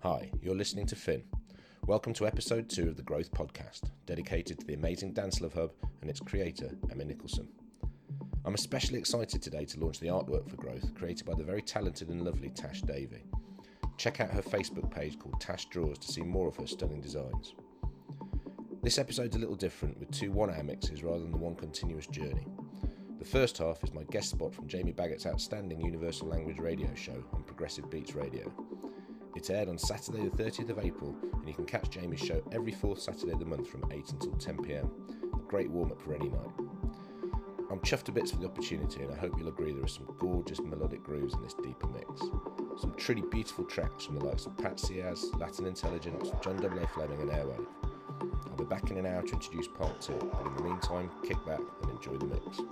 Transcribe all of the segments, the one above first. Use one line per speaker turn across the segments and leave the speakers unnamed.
Hi, you're listening to Finn. Welcome to episode two of the Growth Podcast, dedicated to the amazing Dance Love Hub and its creator, Emma Nicholson. I'm especially excited today to launch the artwork for Growth, created by the very talented and lovely Tash Davey. Check out her Facebook page called Tash Draws to see more of her stunning designs. This episode's a little different, with two one hour mixes rather than the one continuous journey. The first half is my guest spot from Jamie Baggotts' outstanding Universal Language radio show on Progressive Beats Radio. It aired on Saturday, the 30th of April, and you can catch Jamie's show every fourth Saturday of the month from 8 until 10 pm. A great warm up for any night. I'm chuffed to bits for the opportunity, and I hope you'll agree there are some gorgeous melodic grooves in this deeper mix. Some truly beautiful tracks from the likes of Pat Siaz, Latin Intelligence, John 00 Fleming, and Airwave. I'll be back in an hour to introduce part two, but in the meantime, kick back and enjoy the mix.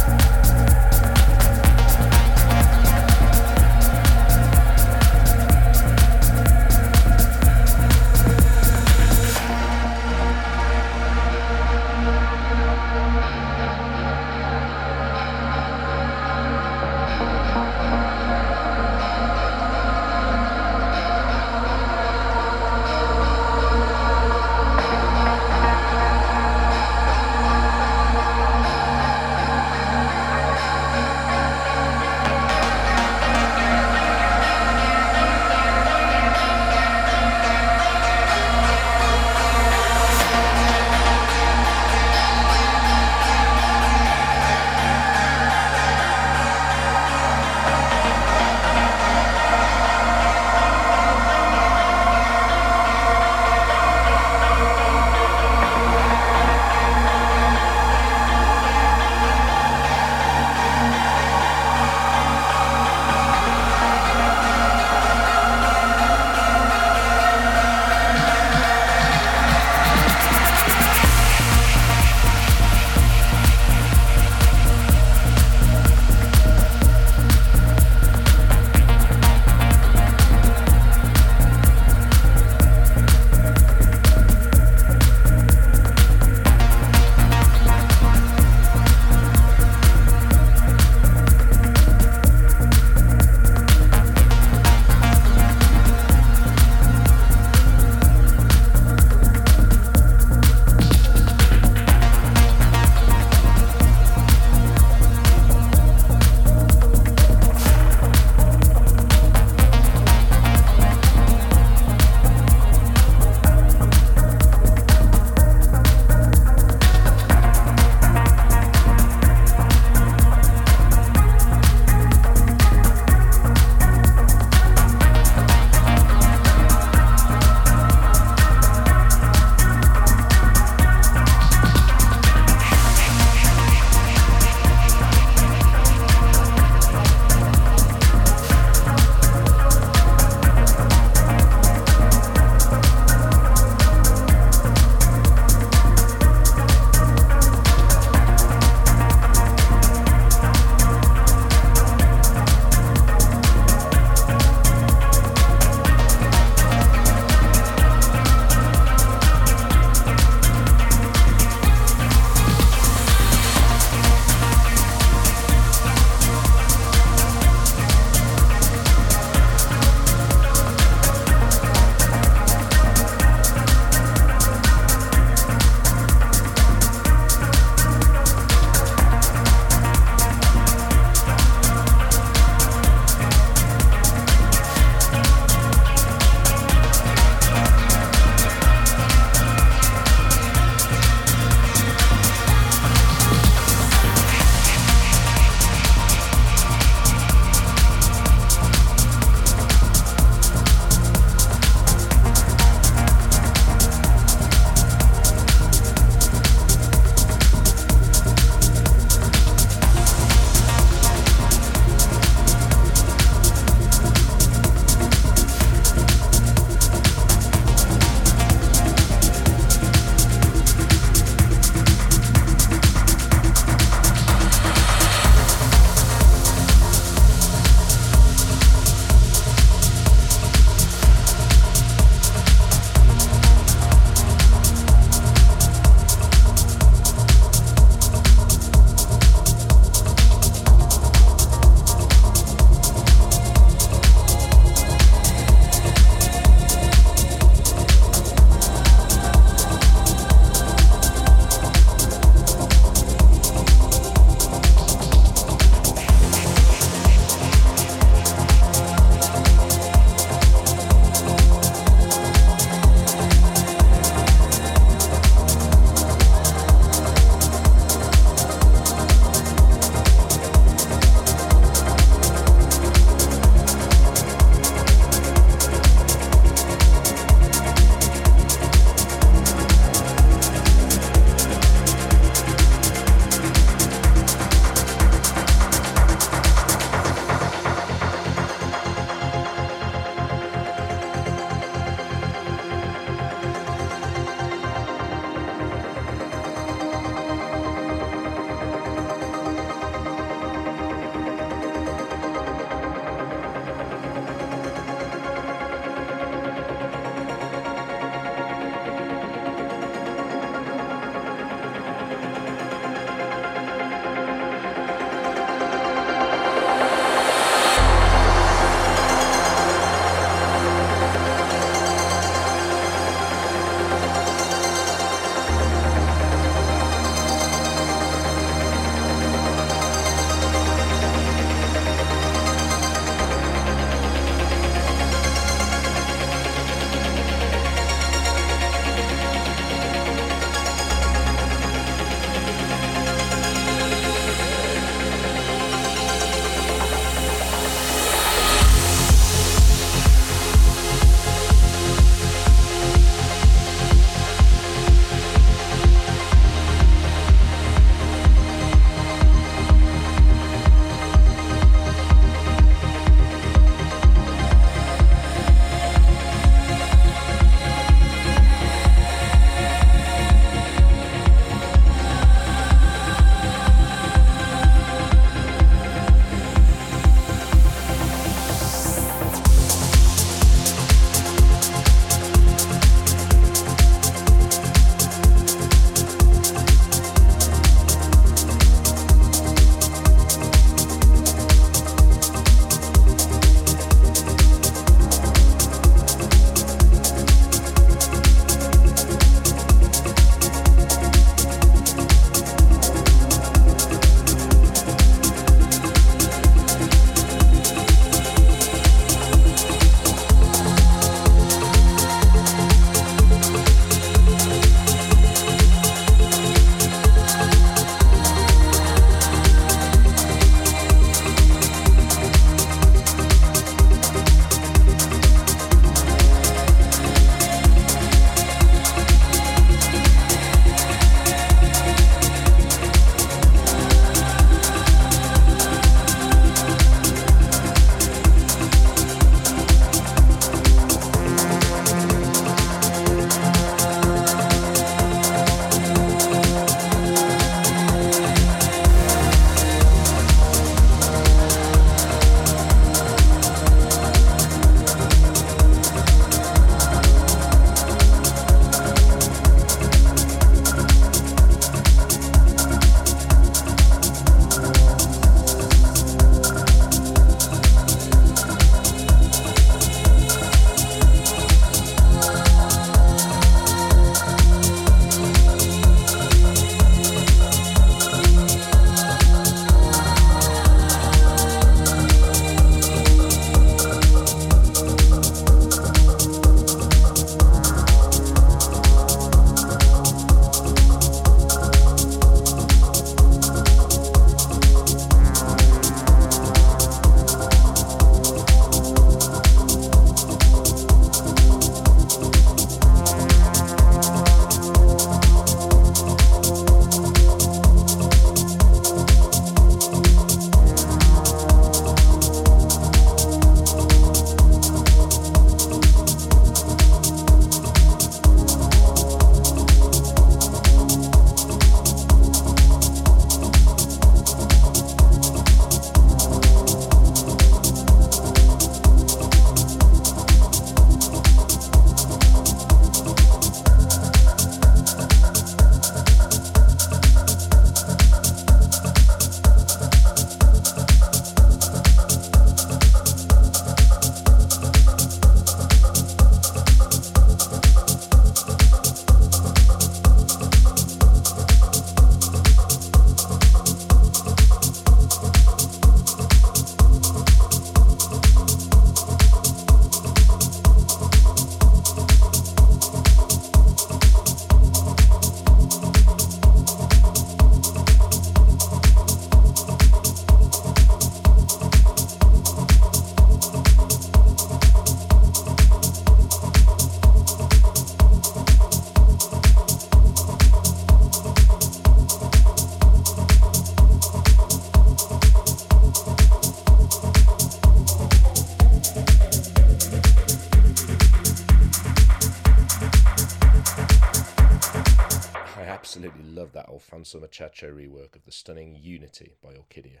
Alfonso Muchacho rework of the stunning Unity by Orkidea.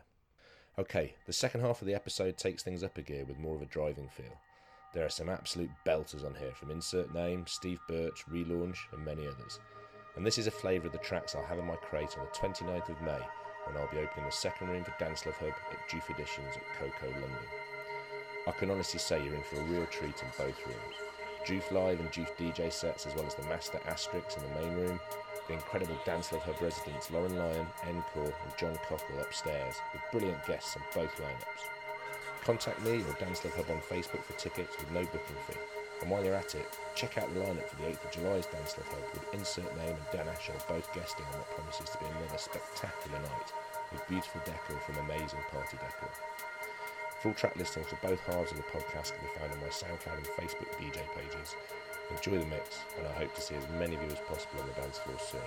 Okay, the second half of the episode takes things up a gear with more of a driving feel. There are some absolute belters on here from Insert Name, Steve Birch, Relaunch, and many others. And this is a flavour of the tracks I'll have in my crate on the 29th of May when I'll be opening the second room for Dance Love Hub at Joof Editions at Koko London. I can honestly say you're in for a real treat in both rooms. Joof Live and Joof DJ sets, as well as the Master Asterix in the main room, the incredible Dance Love Hub residents Lauren Lyon, Encore, and John Cockle upstairs, with brilliant guests on both lineups. Contact me or Dance Love Hub on Facebook for tickets with no booking fee. And while you're at it, check out the lineup for the 8th of July's Dance Love Hub with Insert Name and Dan Ashall both guesting on what promises to be another spectacular night with beautiful decor from amazing party decor. Full track listings for both halves of the podcast can be found on my SoundCloud and Facebook DJ pages. Enjoy the mix, and I hope to see as many of you as possible on the dance floor soon.